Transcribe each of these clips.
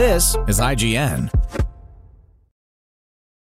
This is IGN.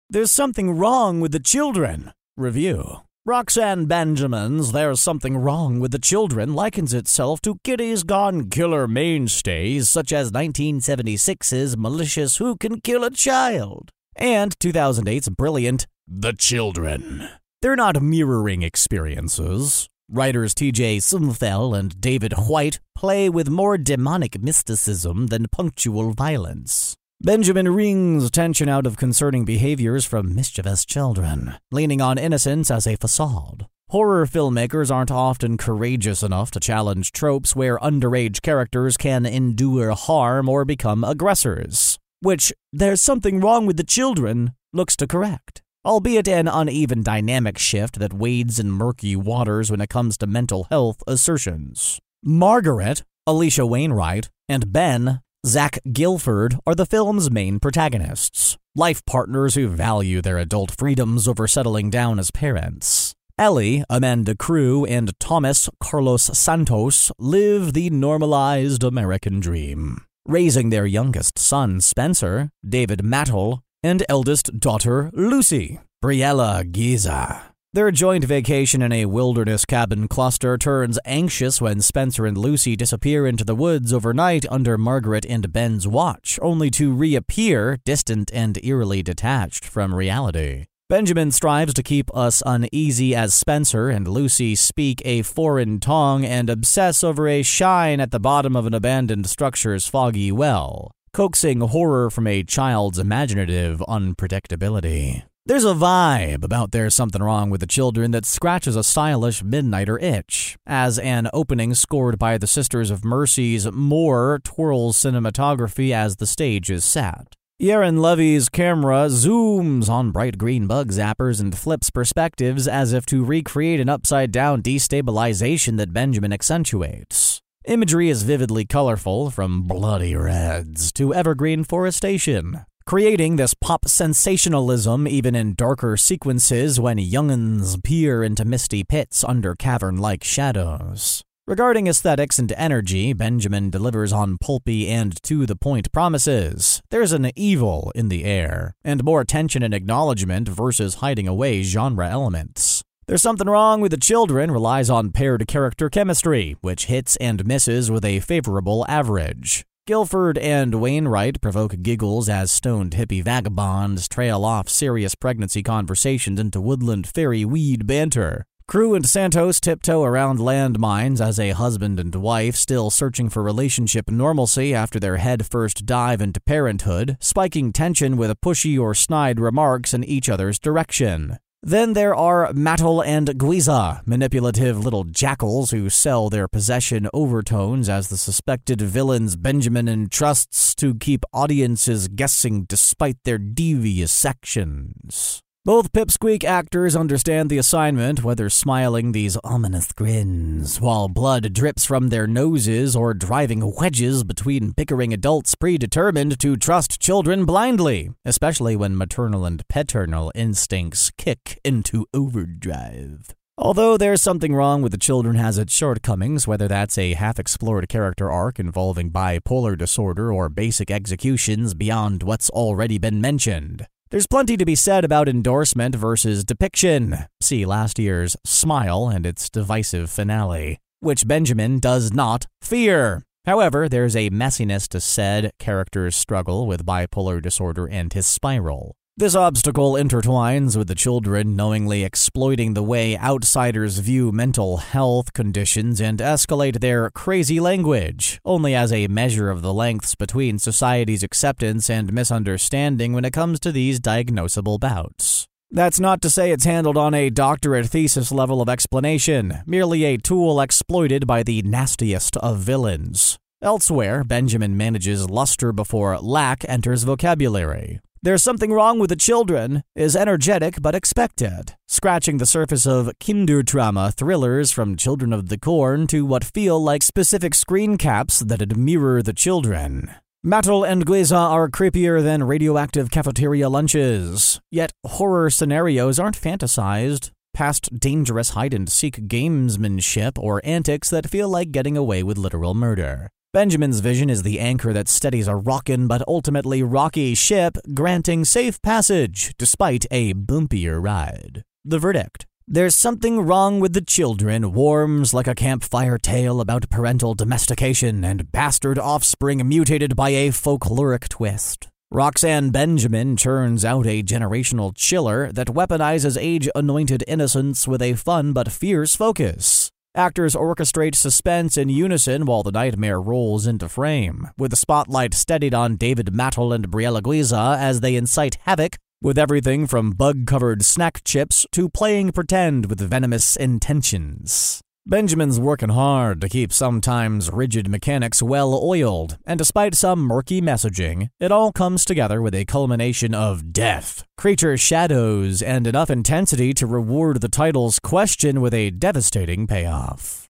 There's something wrong with the children. Review. Roxanne Benjamin's There's Something Wrong with the Children likens itself to Kitty's Gone Killer mainstays such as 1976's Malicious Who Can Kill a Child and 2008's brilliant The Children. They're not mirroring experiences. Writers T.J. Cimfel and David White play with more demonic mysticism than punctual violence. Benjamin wrings tension out of concerning behaviors from mischievous children, leaning on innocence as a facade. Horror filmmakers aren't often courageous enough to challenge tropes where underage characters can endure harm or become aggressors, which there's something wrong with the children looks to correct, albeit an uneven dynamic shift that wades in murky waters when it comes to mental health assertions. Margaret, Alisha Wainwright, and Ben Zach Gilford are the film's main protagonists, life partners who value their adult freedoms over settling down as parents. Ellie, Amanda Crew, and Thomas Carlos Santos live the normalized American dream, raising their youngest son, Spencer, David Mattle, and eldest daughter, Lucy, Briella Guiza. Their joint vacation in a wilderness cabin cluster turns anxious when Spencer and Lucy disappear into the woods overnight under Margaret and Ben's watch, only to reappear distant and eerily detached from reality. Benjamin strives to keep us uneasy as Spencer and Lucy speak a foreign tongue and obsess over a shine at the bottom of an abandoned structure's foggy well, coaxing horror from a child's imaginative unpredictability. There's a vibe about There's Something Wrong with the Children that scratches a stylish midnighter itch, as an opening scored by the Sisters of Mercy's More twirls cinematography as the stage is set. Yaron Levy's camera zooms on bright green bug zappers and flips perspectives as if to recreate an upside down destabilization that Benjamin accentuates. Imagery is vividly colorful, from bloody reds to evergreen forestation, creating this pop sensationalism even in darker sequences when young'uns peer into misty pits under cavern like shadows. Regarding aesthetics and energy, Benjamin delivers on pulpy and to the point promises. There's an evil in the air, and more tension and acknowledgement versus hiding away genre elements. There's Something Wrong with the Children relies on paired character chemistry, which hits and misses with a favorable average. Gilford and Wainwright provoke giggles as stoned hippie vagabonds trail off serious pregnancy conversations into woodland fairy weed banter. Crew and Santos tiptoe around landmines as a husband and wife still searching for relationship normalcy after their head-first dive into parenthood, spiking tension with pushy or snide remarks in each other's direction. Then there are Mattle and Guiza, manipulative little jackals who sell their possession overtones as the suspected villains Benjamin entrusts to keep audiences guessing despite their devious sections. Both pipsqueak actors understand the assignment, whether smiling these ominous grins while blood drips from their noses or driving wedges between bickering adults predetermined to trust children blindly, especially when maternal and paternal instincts kick into overdrive. Although there's something wrong with the children has its shortcomings, whether that's a half explored character arc involving bipolar disorder or basic executions beyond what's already been mentioned. There's plenty to be said about endorsement versus depiction. See last year's Smile and its divisive finale, which Benjamin does not fear. However, there's a messiness to said character's struggle with bipolar disorder and his spiral. This obstacle intertwines with the children knowingly exploiting the way outsiders view mental health conditions and escalate their crazy language, only as a measure of the lengths between society's acceptance and misunderstanding when it comes to these diagnosable bouts. That's not to say it's handled on a doctorate thesis level of explanation, merely a tool exploited by the nastiest of villains. Elsewhere, Benjamin manages luster before lack enters vocabulary. There's something wrong with the children is energetic but expected, scratching the surface of kinder Kinderdrama thrillers from Children of the Corn to what feel like specific screen caps that'd mirror the children. Mattle and Gleeza are creepier than radioactive cafeteria lunches, yet horror scenarios aren't fantasized past dangerous hide and seek gamesmanship or antics that feel like getting away with literal murder. Benjamin's vision is the anchor that steadies a rockin' but ultimately rocky ship, granting safe passage despite a bumpier ride. The verdict. There's something wrong with the children warms like a campfire tale about parental domestication and bastard offspring mutated by a folkloric twist. Roxanne Benjamin churns out a generational chiller that weaponizes age anointed innocence with a fun but fierce focus. Actors orchestrate suspense in unison while the nightmare rolls into frame, with the spotlight steadied on David Mattle and Briella Gleeza as they incite havoc with everything from bug covered snack chips to playing pretend with venomous intentions. Benjamin's working hard to keep sometimes rigid mechanics well oiled, and despite some murky messaging, it all comes together with a culmination of death, creature shadows, and enough intensity to reward the title's question with a devastating payoff.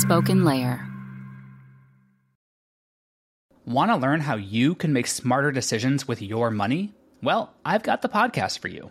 Spoken Layer. Want to learn how you can make smarter decisions with your money? Well, I've got the podcast for you.